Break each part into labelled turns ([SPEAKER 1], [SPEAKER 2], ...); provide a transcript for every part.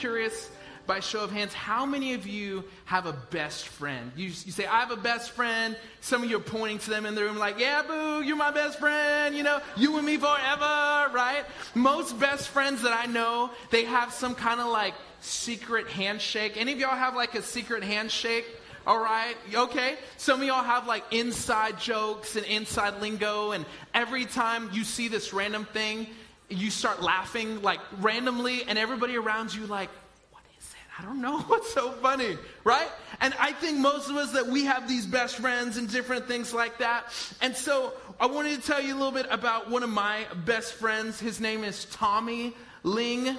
[SPEAKER 1] curious by show of hands, how many of you have a best friend? You, you say, I have a best friend. Some of you are pointing to them in the room like, yeah, boo, you're my best friend. You know, you and me forever, right? Most best friends that I know, they have some kind of like secret handshake. Any of y'all have like a secret handshake? All right, okay. Some of y'all have like inside jokes and inside lingo, and every time you see this random thing, you start laughing like randomly, and everybody around you like, what is it? I don't know what's so funny, right? And I think most of us that we have these best friends and different things like that. And so I wanted to tell you a little bit about one of my best friends. His name is Tommy Ling.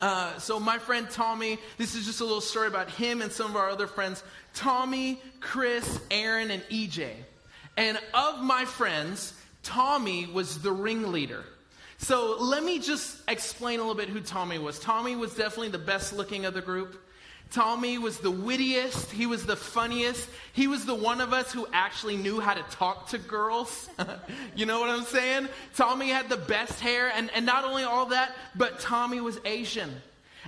[SPEAKER 1] Uh, so my friend Tommy, this is just a little story about him and some of our other friends. Tommy, Chris, Aaron, and EJ. And of my friends, Tommy was the ringleader. So let me just explain a little bit who Tommy was. Tommy was definitely the best looking of the group. Tommy was the wittiest. He was the funniest. He was the one of us who actually knew how to talk to girls. you know what I'm saying? Tommy had the best hair. And, and not only all that, but Tommy was Asian.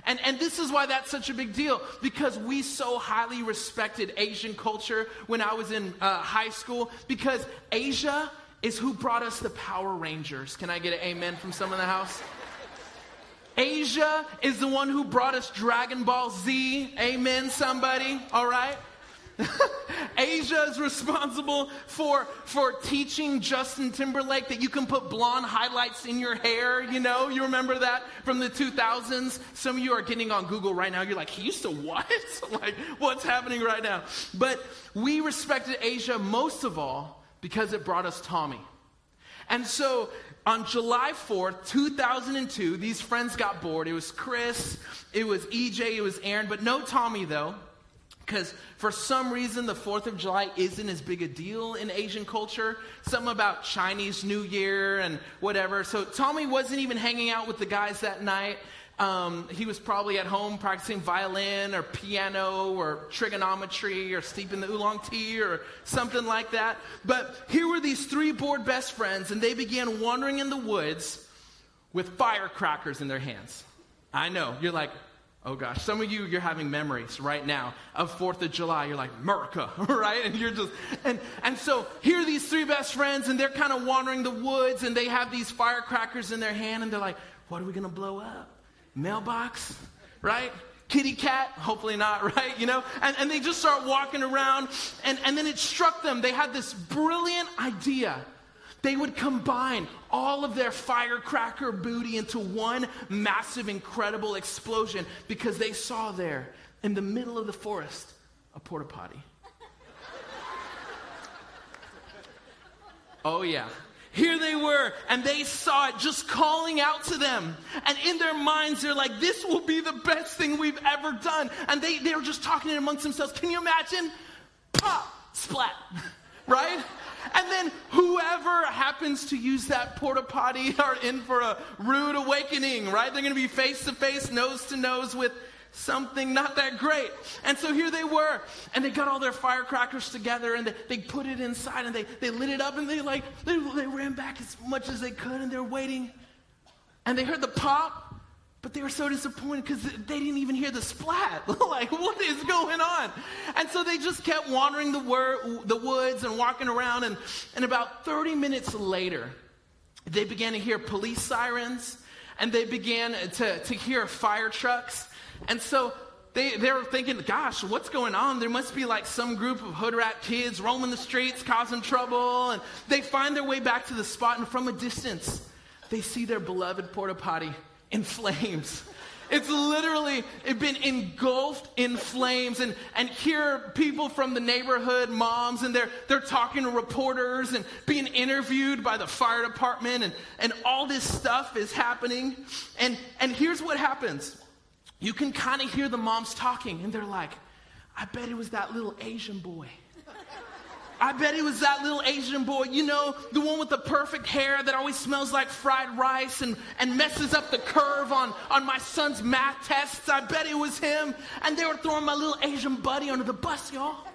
[SPEAKER 1] And, and this is why that's such a big deal because we so highly respected Asian culture when I was in uh, high school because Asia is who brought us the Power Rangers. Can I get an amen from some in the house? Asia is the one who brought us Dragon Ball Z. Amen, somebody. All right? Asia is responsible for, for teaching Justin Timberlake that you can put blonde highlights in your hair. You know, you remember that from the 2000s? Some of you are getting on Google right now. You're like, he used to what? like, what's happening right now? But we respected Asia most of all because it brought us Tommy. And so on July 4th, 2002, these friends got bored. It was Chris, it was EJ, it was Aaron, but no Tommy though. Because for some reason, the 4th of July isn't as big a deal in Asian culture. Something about Chinese New Year and whatever. So Tommy wasn't even hanging out with the guys that night. Um, he was probably at home practicing violin or piano or trigonometry or steeping the oolong tea or something like that. But here were these three bored best friends, and they began wandering in the woods with firecrackers in their hands. I know, you're like, oh gosh, some of you, you're having memories right now of 4th of July. You're like, America, right? And you're just, and, and so here are these three best friends, and they're kind of wandering the woods, and they have these firecrackers in their hand, and they're like, what are we going to blow up? Mailbox, right? Kitty cat, hopefully not, right? You know? And, and they just start walking around, and, and then it struck them. They had this brilliant idea. They would combine all of their firecracker booty into one massive, incredible explosion because they saw there in the middle of the forest a porta potty. oh, yeah. Here they were, and they saw it just calling out to them. And in their minds, they're like, this will be the best thing we've ever done. And they, they were just talking it amongst themselves. Can you imagine? Pop, splat, right? And then whoever happens to use that porta potty are in for a rude awakening, right? They're going to be face to face, nose to nose with something not that great. And so here they were, and they got all their firecrackers together, and they, they put it inside, and they, they lit it up, and they like, they, they ran back as much as they could, and they're waiting. And they heard the pop, but they were so disappointed because they didn't even hear the splat. like, what is going on? And so they just kept wandering the, wor- the woods and walking around, and, and about 30 minutes later, they began to hear police sirens, and they began to, to hear fire trucks. And so they, they were thinking, gosh, what's going on? There must be like some group of hood rat kids roaming the streets, causing trouble. And they find their way back to the spot, and from a distance, they see their beloved porta potty in flames. It's literally it been engulfed in flames. And, and here people from the neighborhood, moms, and they're, they're talking to reporters and being interviewed by the fire department. And, and all this stuff is happening. And, and here's what happens you can kind of hear the moms talking, and they're like, I bet it was that little Asian boy. I bet it was that little Asian boy, you know, the one with the perfect hair that always smells like fried rice and, and messes up the curve on, on my son's math tests. I bet it was him. And they were throwing my little Asian buddy under the bus, y'all.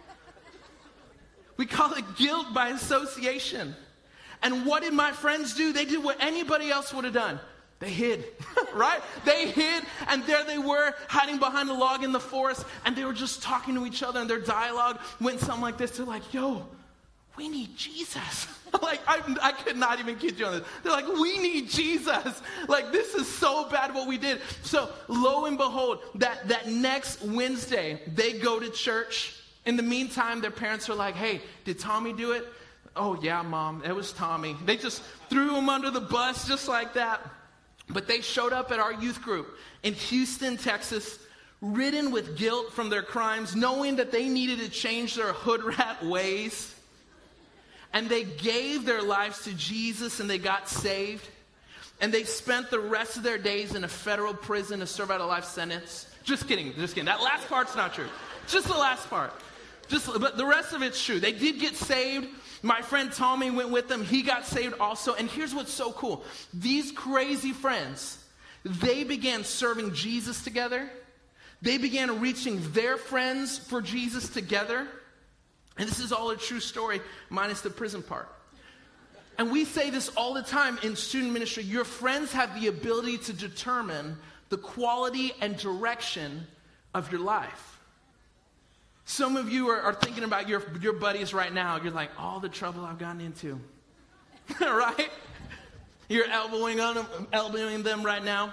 [SPEAKER 1] We call it guilt by association. And what did my friends do? They did what anybody else would have done. They hid, right? They hid, and there they were, hiding behind a log in the forest, and they were just talking to each other, and their dialogue went something like this. They're like, yo, we need Jesus. like, I, I could not even kid you on this. They're like, we need Jesus. Like, this is so bad what we did. So, lo and behold, that, that next Wednesday, they go to church. In the meantime, their parents are like, hey, did Tommy do it? Oh, yeah, mom, it was Tommy. They just threw him under the bus just like that. But they showed up at our youth group in Houston, Texas, ridden with guilt from their crimes, knowing that they needed to change their hood rat ways. And they gave their lives to Jesus and they got saved. And they spent the rest of their days in a federal prison to serve out a life sentence. Just kidding, just kidding. That last part's not true. Just the last part. Just, but the rest of it's true. They did get saved. My friend Tommy went with them. He got saved also. And here's what's so cool these crazy friends, they began serving Jesus together. They began reaching their friends for Jesus together. And this is all a true story, minus the prison part. And we say this all the time in student ministry your friends have the ability to determine the quality and direction of your life. Some of you are, are, thinking about your, your buddies right now. You're like, all the trouble I've gotten into. right? You're elbowing, on them, elbowing them right now.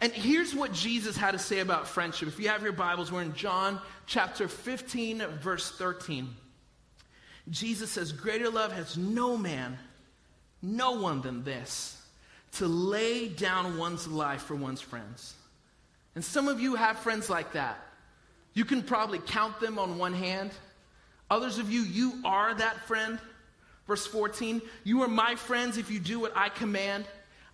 [SPEAKER 1] And here's what Jesus had to say about friendship. If you have your Bibles, we're in John chapter 15, verse 13. Jesus says, Greater love has no man, no one than this, to lay down one's life for one's friends. And some of you have friends like that. You can probably count them on one hand. Others of you, you are that friend. Verse 14, you are my friends if you do what I command.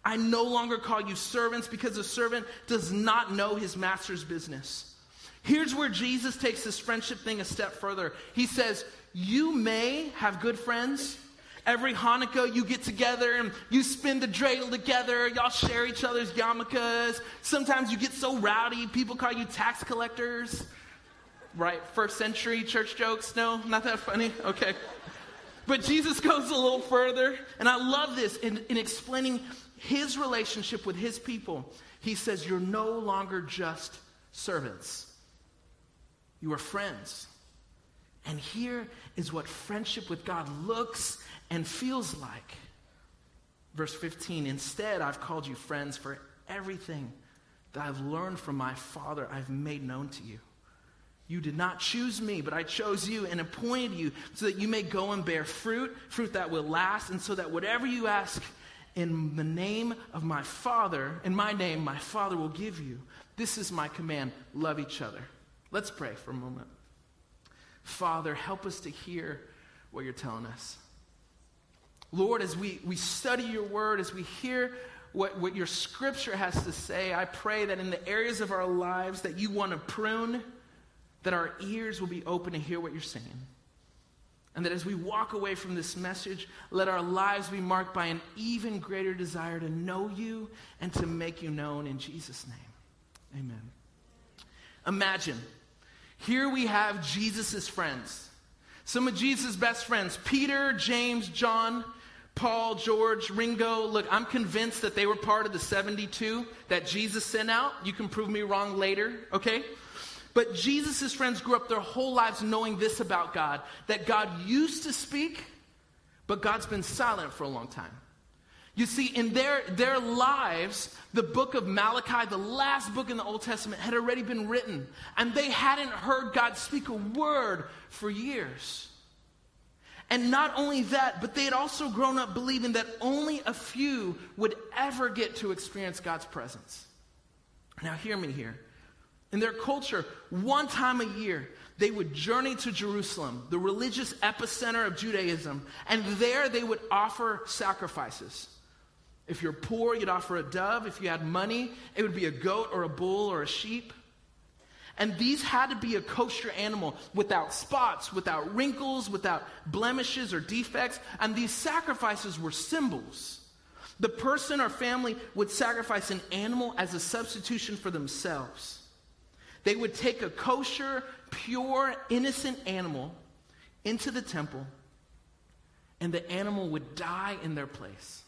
[SPEAKER 1] I no longer call you servants because a servant does not know his master's business. Here's where Jesus takes this friendship thing a step further. He says, You may have good friends. Every Hanukkah, you get together and you spin the dreidel together. Y'all share each other's yarmulkes. Sometimes you get so rowdy, people call you tax collectors right? First century church jokes? No, not that funny? Okay. But Jesus goes a little further, and I love this in, in explaining his relationship with his people. He says, You're no longer just servants, you are friends. And here is what friendship with God looks and feels like. Verse 15 Instead, I've called you friends, for everything that I've learned from my Father, I've made known to you. You did not choose me, but I chose you and appointed you so that you may go and bear fruit, fruit that will last, and so that whatever you ask in the name of my Father, in my name, my Father will give you. This is my command love each other. Let's pray for a moment. Father, help us to hear what you're telling us. Lord, as we, we study your word, as we hear what, what your scripture has to say, I pray that in the areas of our lives that you want to prune, that our ears will be open to hear what you're saying. And that as we walk away from this message, let our lives be marked by an even greater desire to know you and to make you known in Jesus' name. Amen. Imagine, here we have Jesus' friends. Some of Jesus' best friends Peter, James, John, Paul, George, Ringo. Look, I'm convinced that they were part of the 72 that Jesus sent out. You can prove me wrong later, okay? But Jesus' friends grew up their whole lives knowing this about God that God used to speak, but God's been silent for a long time. You see, in their, their lives, the book of Malachi, the last book in the Old Testament, had already been written, and they hadn't heard God speak a word for years. And not only that, but they had also grown up believing that only a few would ever get to experience God's presence. Now, hear me here. In their culture, one time a year, they would journey to Jerusalem, the religious epicenter of Judaism, and there they would offer sacrifices. If you're poor, you'd offer a dove. If you had money, it would be a goat or a bull or a sheep. And these had to be a kosher animal without spots, without wrinkles, without blemishes or defects. And these sacrifices were symbols. The person or family would sacrifice an animal as a substitution for themselves. They would take a kosher, pure, innocent animal into the temple, and the animal would die in their place.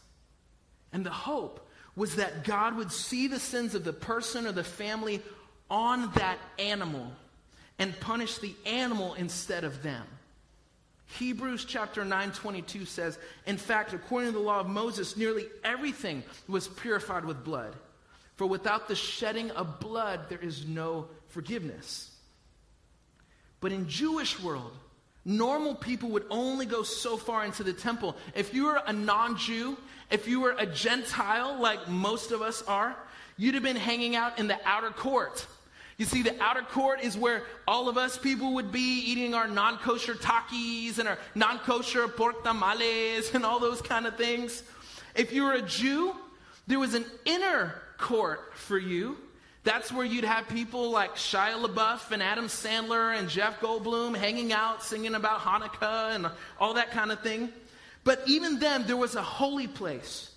[SPEAKER 1] And the hope was that God would see the sins of the person or the family on that animal and punish the animal instead of them. Hebrews chapter 9 22 says, In fact, according to the law of Moses, nearly everything was purified with blood. For without the shedding of blood, there is no forgiveness. But in Jewish world, normal people would only go so far into the temple. If you were a non-Jew, if you were a Gentile like most of us are, you'd have been hanging out in the outer court. You see, the outer court is where all of us people would be eating our non kosher takis and our non kosher pork tamales and all those kind of things. If you were a Jew, there was an inner court for you. That's where you'd have people like Shia LaBeouf and Adam Sandler and Jeff Goldblum hanging out, singing about Hanukkah and all that kind of thing. But even then, there was a holy place.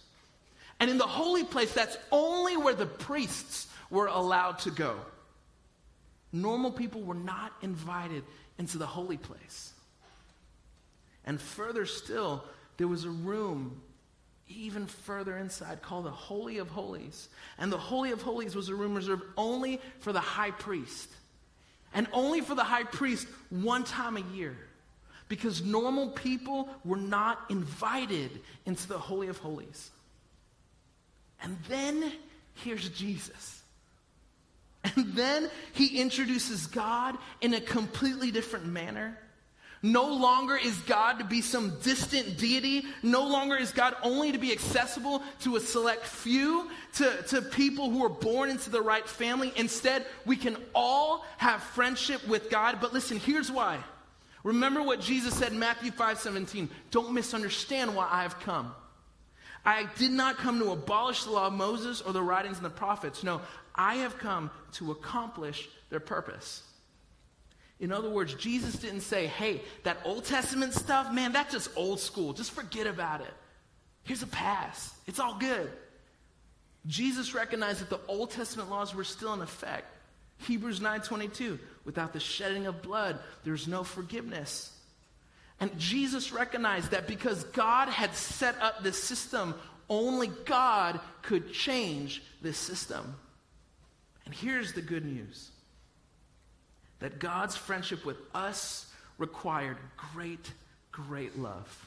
[SPEAKER 1] And in the holy place, that's only where the priests were allowed to go. Normal people were not invited into the holy place. And further still, there was a room even further inside called the Holy of Holies. And the Holy of Holies was a room reserved only for the high priest. And only for the high priest one time a year. Because normal people were not invited into the Holy of Holies. And then here's Jesus. And then he introduces God in a completely different manner. No longer is God to be some distant deity. No longer is God only to be accessible to a select few, to, to people who are born into the right family. Instead, we can all have friendship with God. But listen, here's why. Remember what Jesus said in Matthew 5 17. Don't misunderstand why I have come. I did not come to abolish the law of Moses or the writings and the prophets. No, I have come to accomplish their purpose. In other words, Jesus didn't say, hey, that Old Testament stuff, man, that's just old school. Just forget about it. Here's a pass. It's all good. Jesus recognized that the Old Testament laws were still in effect. Hebrews 9:22, without the shedding of blood, there's no forgiveness. And Jesus recognized that because God had set up this system, only God could change this system. And here's the good news that God's friendship with us required great, great love.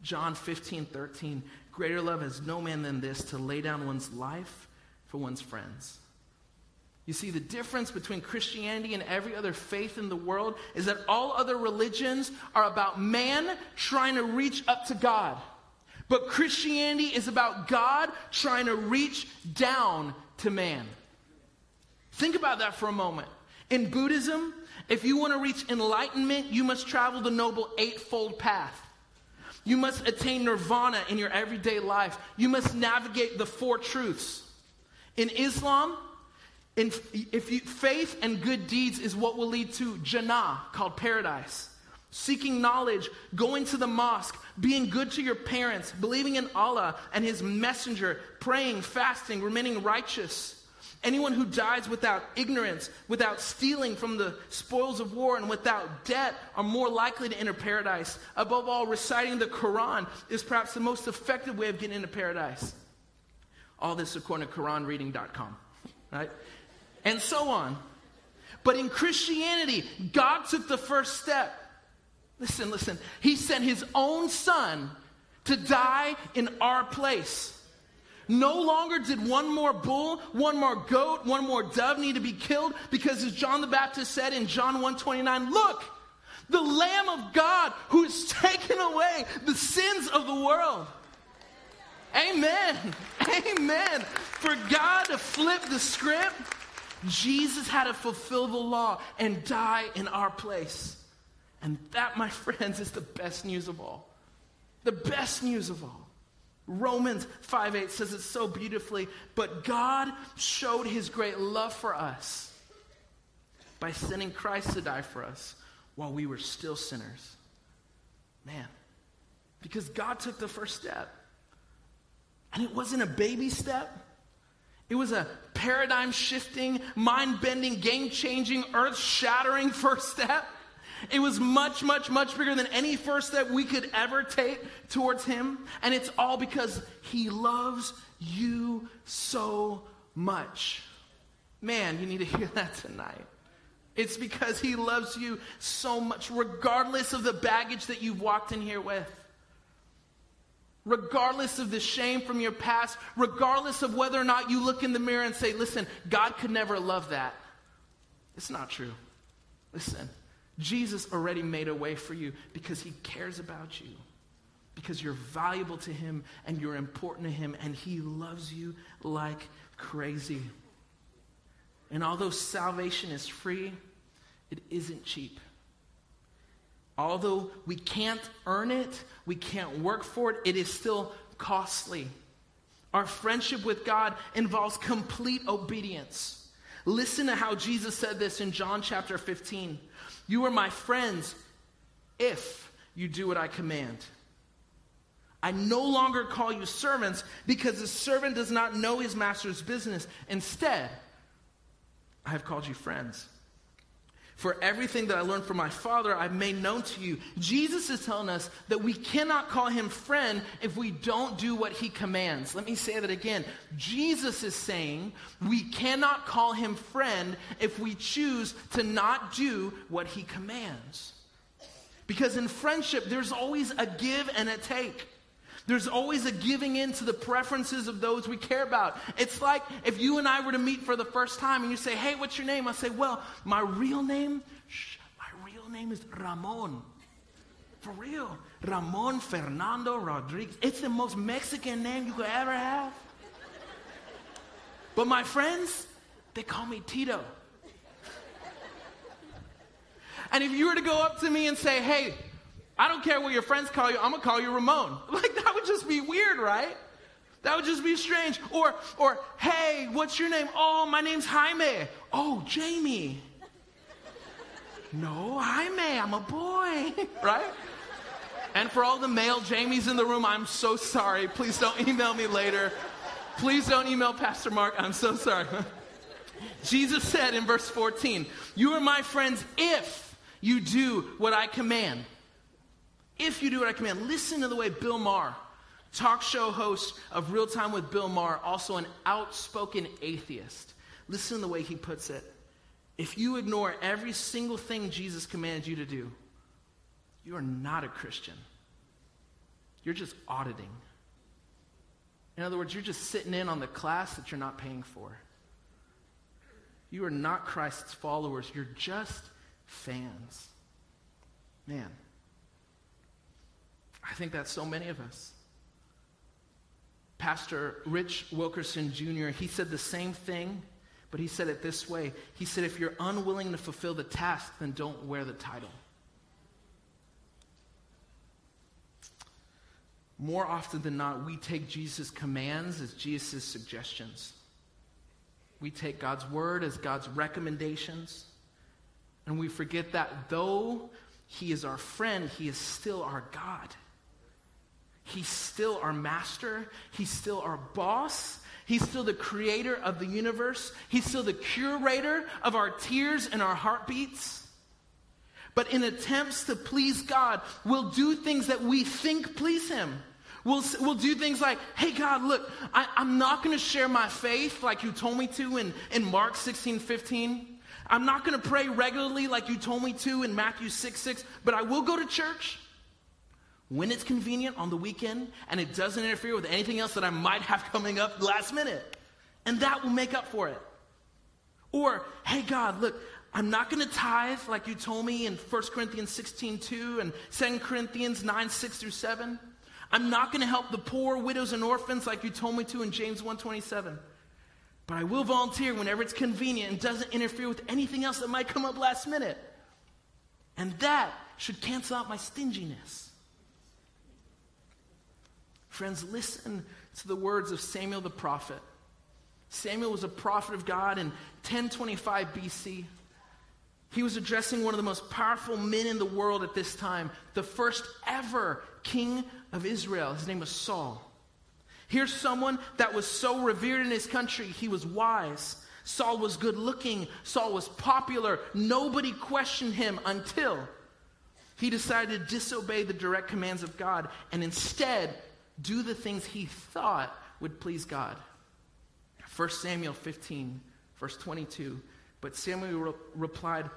[SPEAKER 1] John 15, 13. Greater love has no man than this to lay down one's life for one's friends. You see, the difference between Christianity and every other faith in the world is that all other religions are about man trying to reach up to God. But Christianity is about God trying to reach down to man. Think about that for a moment. In Buddhism, if you want to reach enlightenment, you must travel the Noble Eightfold Path. You must attain nirvana in your everyday life. You must navigate the four truths. In Islam, in, if you, faith and good deeds is what will lead to Jannah, called paradise. Seeking knowledge, going to the mosque, being good to your parents, believing in Allah and His messenger, praying, fasting, remaining righteous. Anyone who dies without ignorance, without stealing from the spoils of war, and without debt are more likely to enter paradise. Above all, reciting the Quran is perhaps the most effective way of getting into paradise. All this according to QuranReading.com, right? And so on. But in Christianity, God took the first step. Listen, listen. He sent his own son to die in our place. No longer did one more bull, one more goat, one more dove need to be killed because as John the Baptist said in John 1:29, look, the lamb of God who has taken away the sins of the world. Amen. Amen. For God to flip the script, Jesus had to fulfill the law and die in our place. And that, my friends, is the best news of all. The best news of all. Romans 5 8 says it so beautifully. But God showed his great love for us by sending Christ to die for us while we were still sinners. Man, because God took the first step. And it wasn't a baby step, it was a paradigm shifting, mind bending, game changing, earth shattering first step. It was much, much, much bigger than any first step we could ever take towards Him. And it's all because He loves you so much. Man, you need to hear that tonight. It's because He loves you so much, regardless of the baggage that you've walked in here with. Regardless of the shame from your past, regardless of whether or not you look in the mirror and say, listen, God could never love that. It's not true. Listen, Jesus already made a way for you because he cares about you, because you're valuable to him and you're important to him, and he loves you like crazy. And although salvation is free, it isn't cheap. Although we can't earn it, we can't work for it, it is still costly. Our friendship with God involves complete obedience. Listen to how Jesus said this in John chapter 15. You are my friends if you do what I command. I no longer call you servants because the servant does not know his master's business. Instead, I have called you friends. For everything that I learned from my Father, I've made known to you. Jesus is telling us that we cannot call him friend if we don't do what he commands. Let me say that again. Jesus is saying we cannot call him friend if we choose to not do what he commands. Because in friendship, there's always a give and a take. There's always a giving in to the preferences of those we care about. It's like if you and I were to meet for the first time and you say, Hey, what's your name? I say, Well, my real name, shh, my real name is Ramon. For real. Ramon Fernando Rodriguez. It's the most Mexican name you could ever have. But my friends, they call me Tito. And if you were to go up to me and say, Hey, I don't care what your friends call you, I'm gonna call you Ramon. Like that would just be weird, right? That would just be strange. Or, or, hey, what's your name? Oh, my name's Jaime. Oh, Jamie. No, Jaime, I'm a boy, right? And for all the male Jamies in the room, I'm so sorry. Please don't email me later. Please don't email Pastor Mark. I'm so sorry. Jesus said in verse 14, You are my friends if you do what I command. If you do what I command, listen to the way Bill Maher, talk show host of Real Time with Bill Maher, also an outspoken atheist, listen to the way he puts it. If you ignore every single thing Jesus commands you to do, you are not a Christian. You're just auditing. In other words, you're just sitting in on the class that you're not paying for. You are not Christ's followers, you're just fans. Man. I think that's so many of us. Pastor Rich Wilkerson Jr., he said the same thing, but he said it this way. He said, if you're unwilling to fulfill the task, then don't wear the title. More often than not, we take Jesus' commands as Jesus' suggestions. We take God's word as God's recommendations. And we forget that though He is our friend, He is still our God. He's still our master. He's still our boss. He's still the creator of the universe. He's still the curator of our tears and our heartbeats. But in attempts to please God, we'll do things that we think please Him. We'll, we'll do things like, hey, God, look, I, am not going to share my faith like you told me to in, in Mark 16, 15. I'm not going to pray regularly like you told me to in Matthew 6, 6, but I will go to church when it's convenient on the weekend and it doesn't interfere with anything else that I might have coming up last minute. And that will make up for it. Or, hey, God, look, I'm not going to tithe like you told me in 1 Corinthians 16 2 and 2 Corinthians 9 6 through 7. I'm not going to help the poor, widows, and orphans like you told me to in James 1 27. But I will volunteer whenever it's convenient and doesn't interfere with anything else that might come up last minute. And that should cancel out my stinginess. Friends, listen to the words of Samuel the prophet. Samuel was a prophet of God in 1025 BC. He was addressing one of the most powerful men in the world at this time, the first ever king of Israel. His name was Saul. Here's someone that was so revered in his country. He was wise. Saul was good looking. Saul was popular. Nobody questioned him until He decided to disobey the direct commands of God and instead do the things he thought would please God. 1 Samuel 15, verse 22. But Samuel re- replied,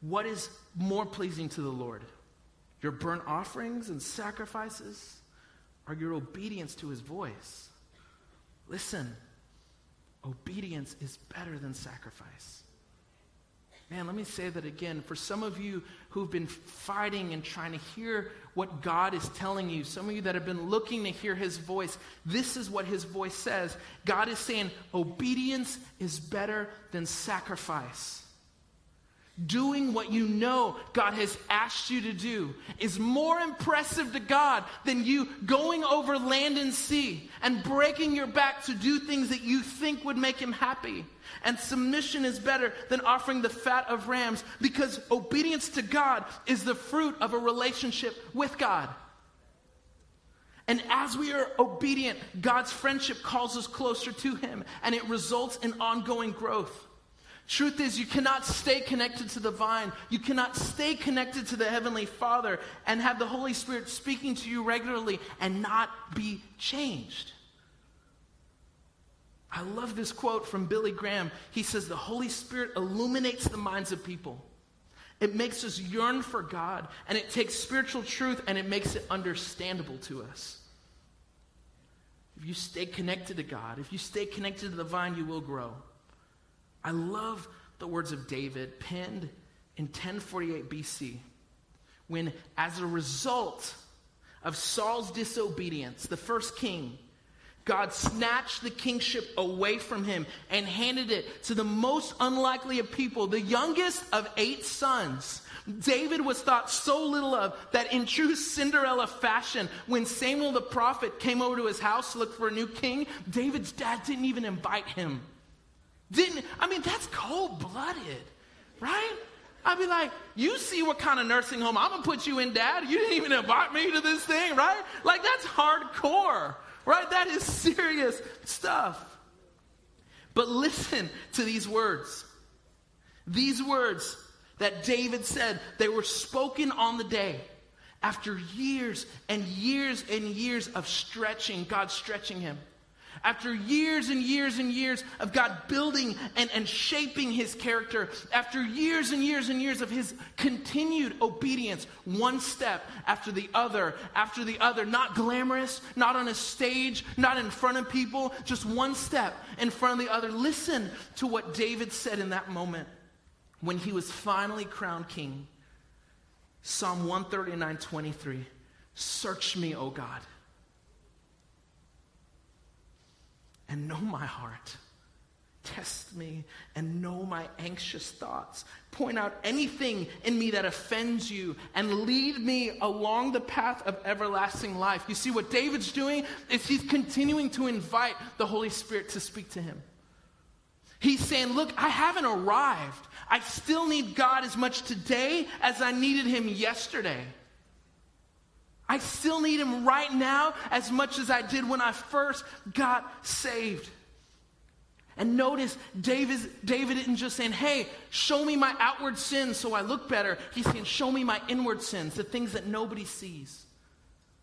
[SPEAKER 1] What is more pleasing to the Lord? Your burnt offerings and sacrifices, or your obedience to his voice? Listen, obedience is better than sacrifice. Man, let me say that again. For some of you who've been fighting and trying to hear what God is telling you, some of you that have been looking to hear His voice, this is what His voice says. God is saying, obedience is better than sacrifice. Doing what you know God has asked you to do is more impressive to God than you going over land and sea and breaking your back to do things that you think would make Him happy. And submission is better than offering the fat of rams because obedience to God is the fruit of a relationship with God. And as we are obedient, God's friendship calls us closer to Him and it results in ongoing growth. Truth is, you cannot stay connected to the vine. You cannot stay connected to the Heavenly Father and have the Holy Spirit speaking to you regularly and not be changed. I love this quote from Billy Graham. He says, The Holy Spirit illuminates the minds of people. It makes us yearn for God, and it takes spiritual truth and it makes it understandable to us. If you stay connected to God, if you stay connected to the vine, you will grow. I love the words of David penned in 1048 BC when, as a result of Saul's disobedience, the first king, God snatched the kingship away from him and handed it to the most unlikely of people, the youngest of eight sons. David was thought so little of that in true Cinderella fashion, when Samuel the prophet came over to his house to look for a new king, David's dad didn't even invite him. Didn't, I mean, that's cold blooded, right? I'd be like, you see what kind of nursing home I'm gonna put you in, dad? You didn't even invite me to this thing, right? Like, that's hardcore, right? That is serious stuff. But listen to these words. These words that David said, they were spoken on the day after years and years and years of stretching, God stretching him after years and years and years of God building and, and shaping his character, after years and years and years of his continued obedience, one step after the other, after the other, not glamorous, not on a stage, not in front of people, just one step in front of the other. Listen to what David said in that moment when he was finally crowned king. Psalm 139 23. Search me, O God and know my heart. Test me and know my anxious thoughts. Point out anything in me that offends you and lead me along the path of everlasting life. You see, what David's doing is he's continuing to invite the Holy Spirit to speak to him. He's saying, Look, I haven't arrived. I still need God as much today as I needed him yesterday. I still need him right now as much as I did when I first got saved. And notice, David, David isn't just saying, hey, show me my outward sins so I look better. He's saying, show me my inward sins, the things that nobody sees,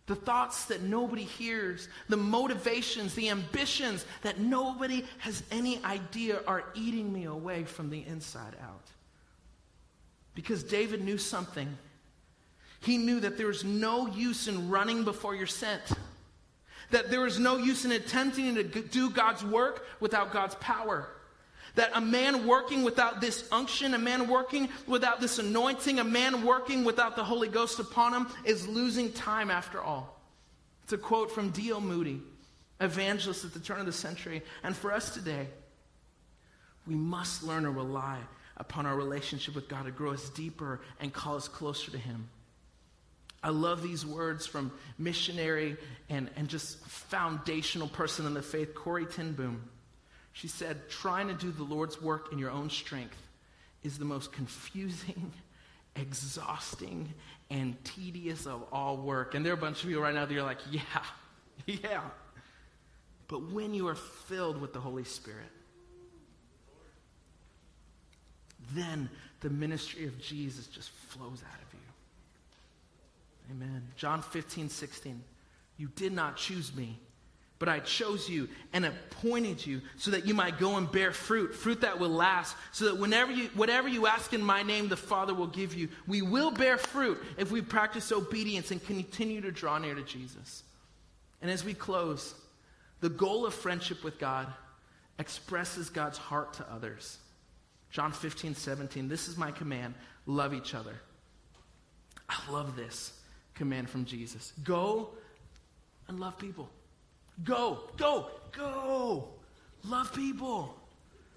[SPEAKER 1] the thoughts that nobody hears, the motivations, the ambitions that nobody has any idea are eating me away from the inside out. Because David knew something he knew that there was no use in running before you're sent. That there was no use in attempting to do God's work without God's power. That a man working without this unction, a man working without this anointing, a man working without the Holy Ghost upon him is losing time after all. It's a quote from D.L. Moody, evangelist at the turn of the century. And for us today, we must learn to rely upon our relationship with God to grow us deeper and call us closer to Him. I love these words from missionary and, and just foundational person in the faith, Corrie ten Boom. She said, Trying to do the Lord's work in your own strength is the most confusing, exhausting, and tedious of all work. And there are a bunch of you right now that are like, Yeah, yeah. But when you are filled with the Holy Spirit, then the ministry of Jesus just flows out of you. Amen. John 15, 16. You did not choose me, but I chose you and appointed you so that you might go and bear fruit, fruit that will last, so that whenever you, whatever you ask in my name, the Father will give you. We will bear fruit if we practice obedience and continue to draw near to Jesus. And as we close, the goal of friendship with God expresses God's heart to others. John 15, 17. This is my command love each other. I love this command from Jesus. Go and love people. Go, go, go. Love people.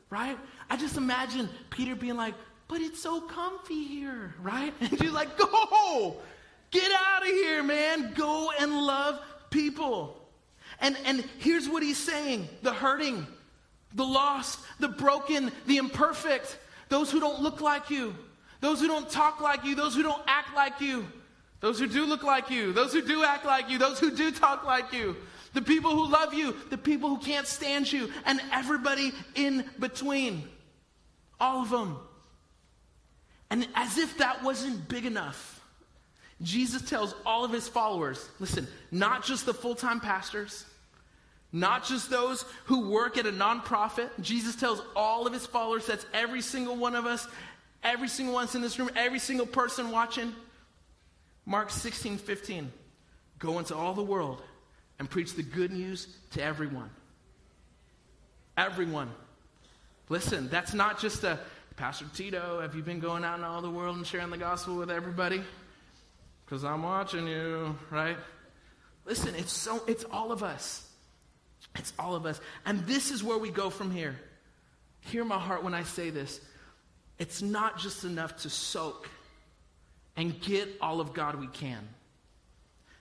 [SPEAKER 1] Right? I just imagine Peter being like, but it's so comfy here, right? And she's like, go, get out of here, man. Go and love people. And, and here's what he's saying the hurting, the lost, the broken, the imperfect, those who don't look like you, those who don't talk like you, those who don't act like you, those who do look like you, those who do act like you, those who do talk like you, the people who love you, the people who can't stand you, and everybody in between. All of them. And as if that wasn't big enough, Jesus tells all of his followers listen, not just the full time pastors, not just those who work at a nonprofit. Jesus tells all of his followers, that's every single one of us, every single one in this room, every single person watching. Mark 16, 15. Go into all the world and preach the good news to everyone. Everyone. Listen, that's not just a Pastor Tito, have you been going out in all the world and sharing the gospel with everybody? Because I'm watching you, right? Listen, it's so it's all of us. It's all of us. And this is where we go from here. Hear my heart when I say this. It's not just enough to soak and get all of God we can.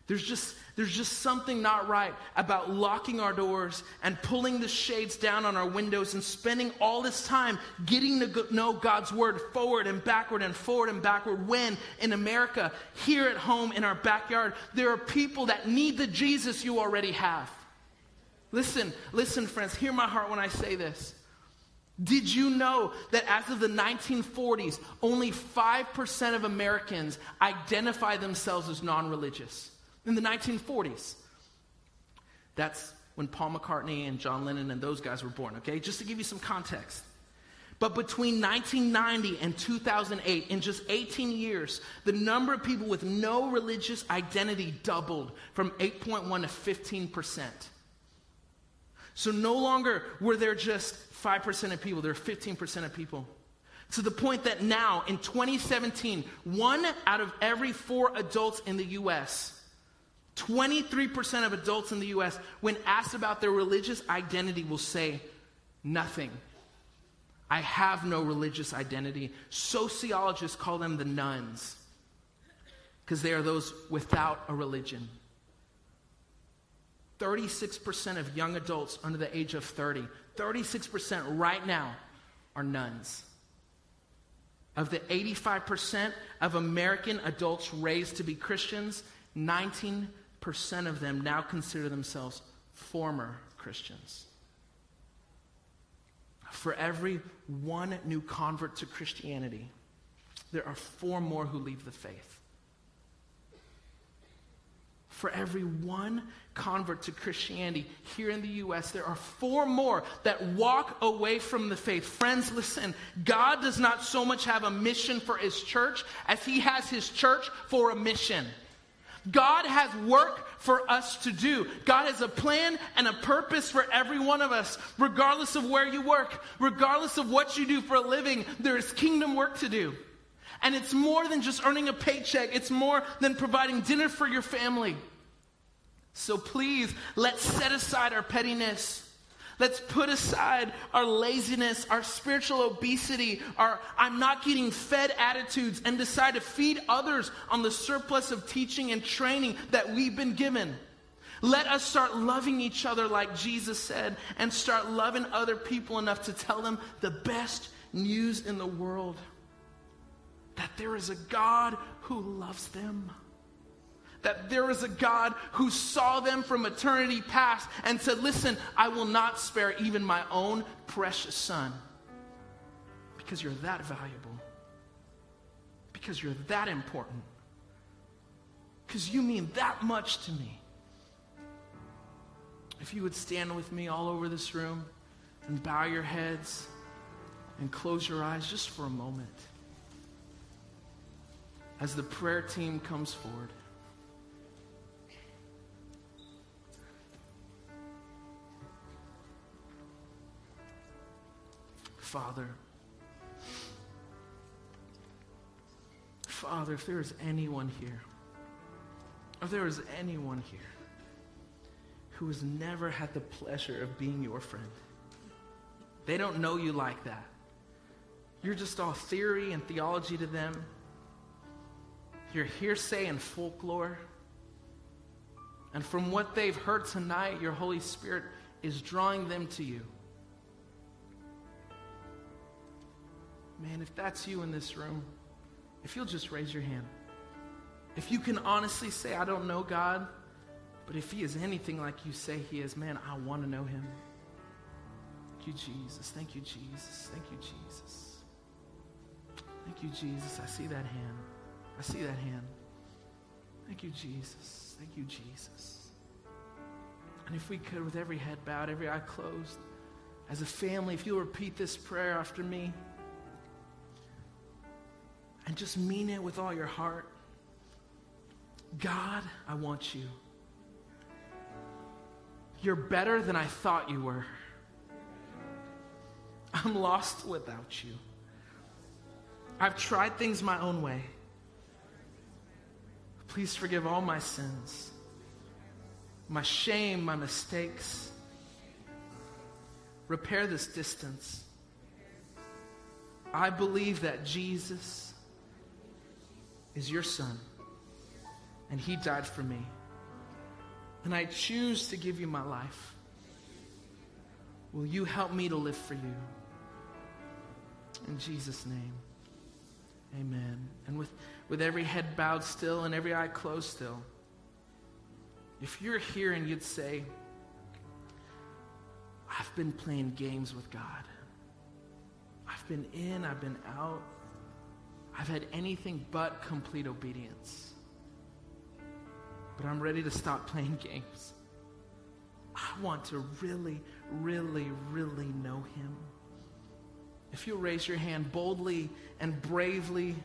[SPEAKER 1] There's just, there's just something not right about locking our doors and pulling the shades down on our windows and spending all this time getting to know God's word forward and backward and forward and backward. When in America, here at home, in our backyard, there are people that need the Jesus you already have. Listen, listen, friends, hear my heart when I say this. Did you know that as of the 1940s, only 5% of Americans identify themselves as non religious? In the 1940s. That's when Paul McCartney and John Lennon and those guys were born, okay? Just to give you some context. But between 1990 and 2008, in just 18 years, the number of people with no religious identity doubled from 8.1 to 15 percent. So no longer were there just 5% of people, there are 15% of people. To the point that now, in 2017, one out of every four adults in the U.S., 23% of adults in the U.S., when asked about their religious identity, will say, Nothing. I have no religious identity. Sociologists call them the nones because they are those without a religion. 36% of young adults under the age of 30, 36% right now are nones. Of the 85% of American adults raised to be Christians, 19% of them now consider themselves former Christians. For every one new convert to Christianity, there are four more who leave the faith for every one convert to Christianity here in the U.S., there are four more that walk away from the faith. Friends, listen, God does not so much have a mission for his church as he has his church for a mission. God has work for us to do. God has a plan and a purpose for every one of us, regardless of where you work, regardless of what you do for a living, there is kingdom work to do. And it's more than just earning a paycheck, it's more than providing dinner for your family. So please, let's set aside our pettiness. Let's put aside our laziness, our spiritual obesity, our I'm not getting fed attitudes, and decide to feed others on the surplus of teaching and training that we've been given. Let us start loving each other like Jesus said, and start loving other people enough to tell them the best news in the world that there is a God who loves them that there is a God who saw them from eternity past and said, Listen, I will not spare even my own precious son because you're that valuable, because you're that important, because you mean that much to me. If you would stand with me all over this room and bow your heads and close your eyes just for a moment as the prayer team comes forward. Father, Father, if there is anyone here, if there is anyone here who has never had the pleasure of being your friend, they don't know you like that. You're just all theory and theology to them. You're hearsay and folklore. And from what they've heard tonight, your Holy Spirit is drawing them to you. Man, if that's you in this room, if you'll just raise your hand. If you can honestly say, I don't know God, but if He is anything like you say He is, man, I want to know Him. Thank you, Jesus. Thank you, Jesus. Thank you, Jesus. Thank you, Jesus. I see that hand. I see that hand. Thank you, Jesus. Thank you, Jesus. And if we could, with every head bowed, every eye closed, as a family, if you'll repeat this prayer after me and just mean it with all your heart. God, I want you. You're better than I thought you were. I'm lost without you. I've tried things my own way. Please forgive all my sins, my shame, my mistakes. Repair this distance. I believe that Jesus is your son, and he died for me. And I choose to give you my life. Will you help me to live for you? In Jesus' name, amen. And with, with every head bowed still and every eye closed still, if you're here and you'd say, I've been playing games with God. I've been in, I've been out. I've had anything but complete obedience. But I'm ready to stop playing games. I want to really, really, really know Him. If you'll raise your hand boldly and bravely,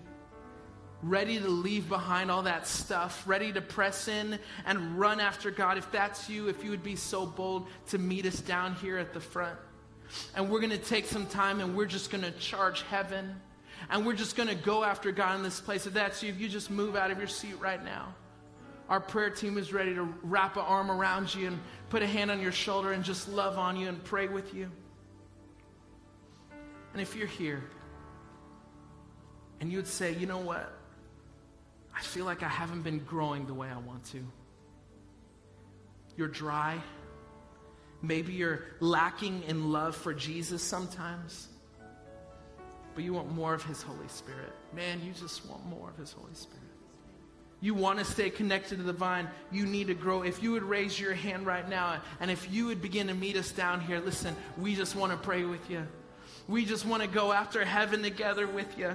[SPEAKER 1] ready to leave behind all that stuff, ready to press in and run after God, if that's you, if you would be so bold to meet us down here at the front. And we're going to take some time and we're just going to charge heaven and we're just going to go after God in this place. If that's you, if you just move out of your seat right now, our prayer team is ready to wrap an arm around you and put a hand on your shoulder and just love on you and pray with you. And if you're here and you'd say, you know what? I feel like I haven't been growing the way I want to. You're dry. Maybe you're lacking in love for Jesus sometimes but you want more of His Holy Spirit. Man, you just want more of His Holy Spirit. You want to stay connected to the vine, you need to grow. If you would raise your hand right now, and if you would begin to meet us down here, listen, we just want to pray with you. We just want to go after heaven together with you.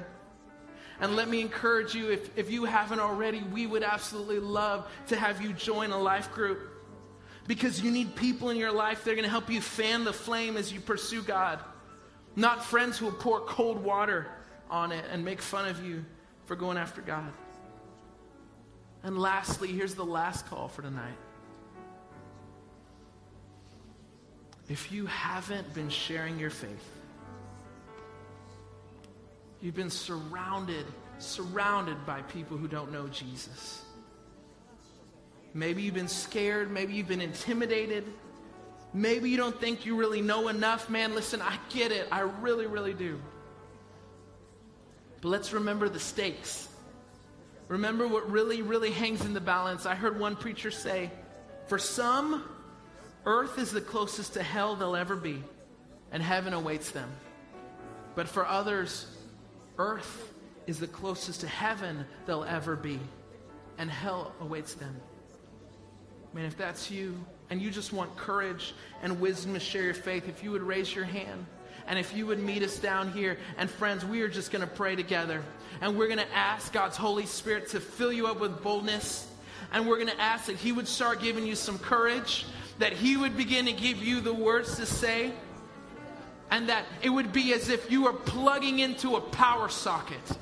[SPEAKER 1] And let me encourage you, if, if you haven't already, we would absolutely love to have you join a life group because you need people in your life that are going to help you fan the flame as you pursue God. Not friends who will pour cold water on it and make fun of you for going after God. And lastly, here's the last call for tonight. If you haven't been sharing your faith, you've been surrounded, surrounded by people who don't know Jesus. Maybe you've been scared, maybe you've been intimidated. Maybe you don't think you really know enough. Man, listen, I get it. I really, really do. But let's remember the stakes. Remember what really, really hangs in the balance. I heard one preacher say, for some, earth is the closest to hell they'll ever be, and heaven awaits them. But for others, earth is the closest to heaven they'll ever be, and hell awaits them. Man, if that's you, and you just want courage and wisdom to share your faith, if you would raise your hand. And if you would meet us down here, and friends, we are just going to pray together. And we're going to ask God's Holy Spirit to fill you up with boldness and we're going to ask that He would start giving you some courage, that He would begin to give you the words to say, and that it would be as if you were plugging into a power socket.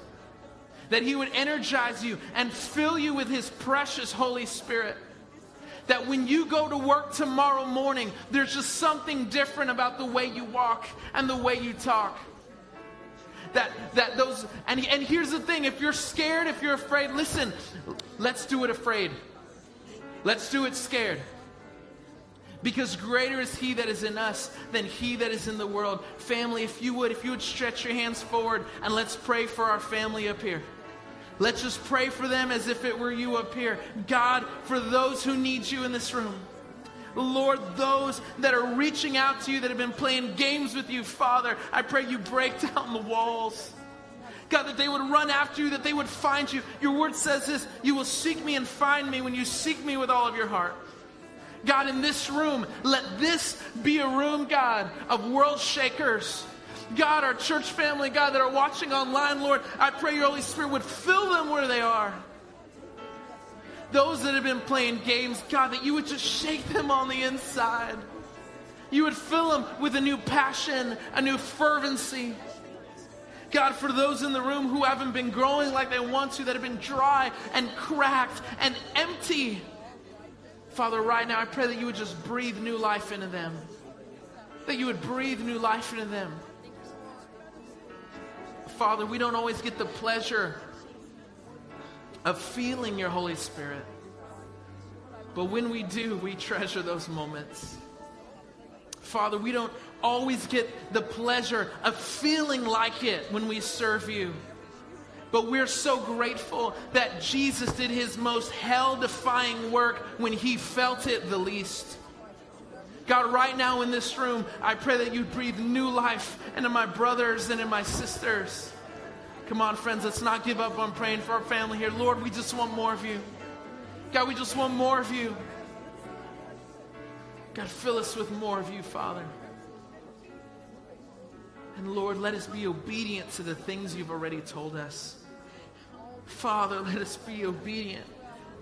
[SPEAKER 1] That He would energize you and fill you with His precious Holy Spirit that when you go to work tomorrow morning, there's just something different about the way you walk and the way you talk. That, that those, and, and here's the thing if you're scared, if you're afraid, listen, let's do it afraid. Let's do it scared. Because greater is He that is in us than He that is in the world. Family, if you would, if you would stretch your hands forward and let's pray for our family up here. Let's just pray for them as if it were you up here. God, for those who need you in this room. Lord, those that are reaching out to you, that have been playing games with you, Father, I pray you break down the walls. God, that they would run after you, that they would find you. Your word says this you will seek me and find me when you seek me with all of your heart. God, in this room, let this be a room, God, of world shakers. God, our church family, God, that are watching online, Lord, I pray your Holy Spirit would fill them where they are those that have been playing games, God, that you would just shake them on the inside. You would fill them with a new passion, a new fervency. God, for those in the room who haven't been growing like they want to, that have been dry and cracked and empty, Father, right now I pray that you would just breathe new life into them. That you would breathe new life into them. Father, we don't always get the pleasure of feeling your Holy Spirit. But when we do, we treasure those moments. Father, we don't always get the pleasure of feeling like it when we serve you. But we're so grateful that Jesus did his most hell defying work when he felt it the least. God, right now in this room, I pray that you breathe new life into my brothers and in my sisters. Come on, friends, let's not give up on praying for our family here. Lord, we just want more of you. God, we just want more of you. God, fill us with more of you, Father. And Lord, let us be obedient to the things you've already told us. Father, let us be obedient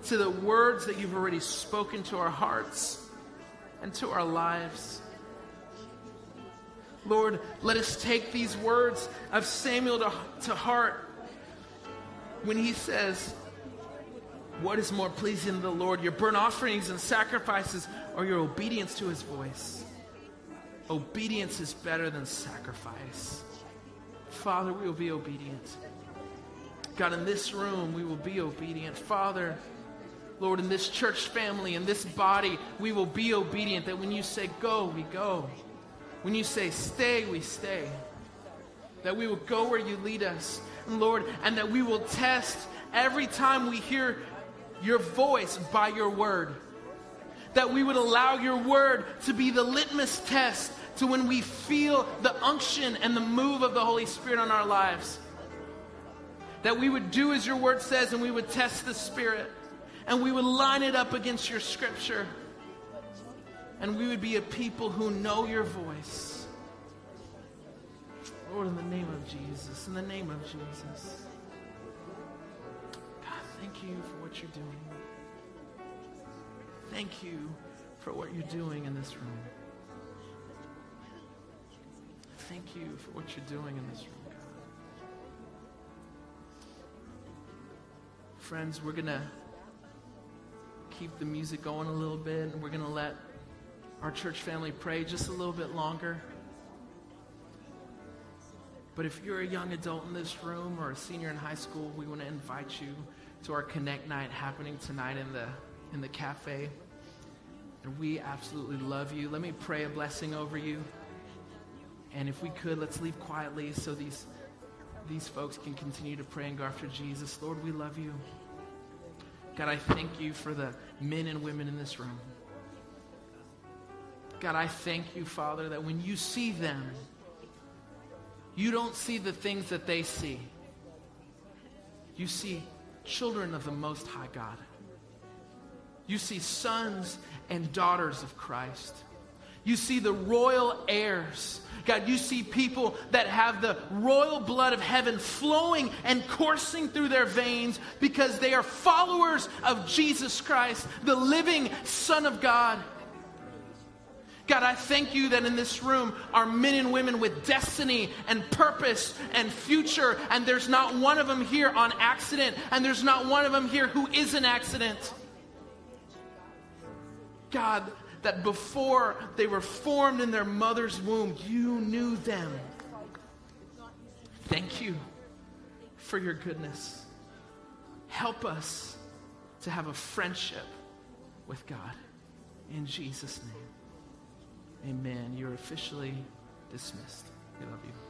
[SPEAKER 1] to the words that you've already spoken to our hearts and to our lives. Lord, let us take these words of Samuel to, to heart when he says, What is more pleasing to the Lord, your burnt offerings and sacrifices, or your obedience to his voice? Obedience is better than sacrifice. Father, we will be obedient. God, in this room, we will be obedient. Father, Lord, in this church family, in this body, we will be obedient. That when you say go, we go. When you say stay, we stay. That we will go where you lead us, Lord, and that we will test every time we hear your voice by your word. That we would allow your word to be the litmus test to when we feel the unction and the move of the Holy Spirit on our lives. That we would do as your word says and we would test the Spirit and we would line it up against your scripture and we would be a people who know your voice. Lord, in the name of Jesus, in the name of Jesus. God, thank you for what you're doing. Thank you for what you're doing in this room. Thank you for what you're doing in this room, God. Friends, we're going to keep the music going a little bit, and we're going to let our church family pray just a little bit longer. But if you're a young adult in this room or a senior in high school, we want to invite you to our Connect Night happening tonight in the in the cafe. And we absolutely love you. Let me pray a blessing over you. And if we could, let's leave quietly so these these folks can continue to pray and go after Jesus. Lord, we love you. God, I thank you for the men and women in this room. God, I thank you, Father, that when you see them, you don't see the things that they see. You see children of the Most High God. You see sons and daughters of Christ. You see the royal heirs. God, you see people that have the royal blood of heaven flowing and coursing through their veins because they are followers of Jesus Christ, the living Son of God. God, I thank you that in this room are men and women with destiny and purpose and future, and there's not one of them here on accident, and there's not one of them here who is an accident. God, that before they were formed in their mother's womb, you knew them. Thank you for your goodness. Help us to have a friendship with God. In Jesus' name. Amen. You're officially dismissed. We love you.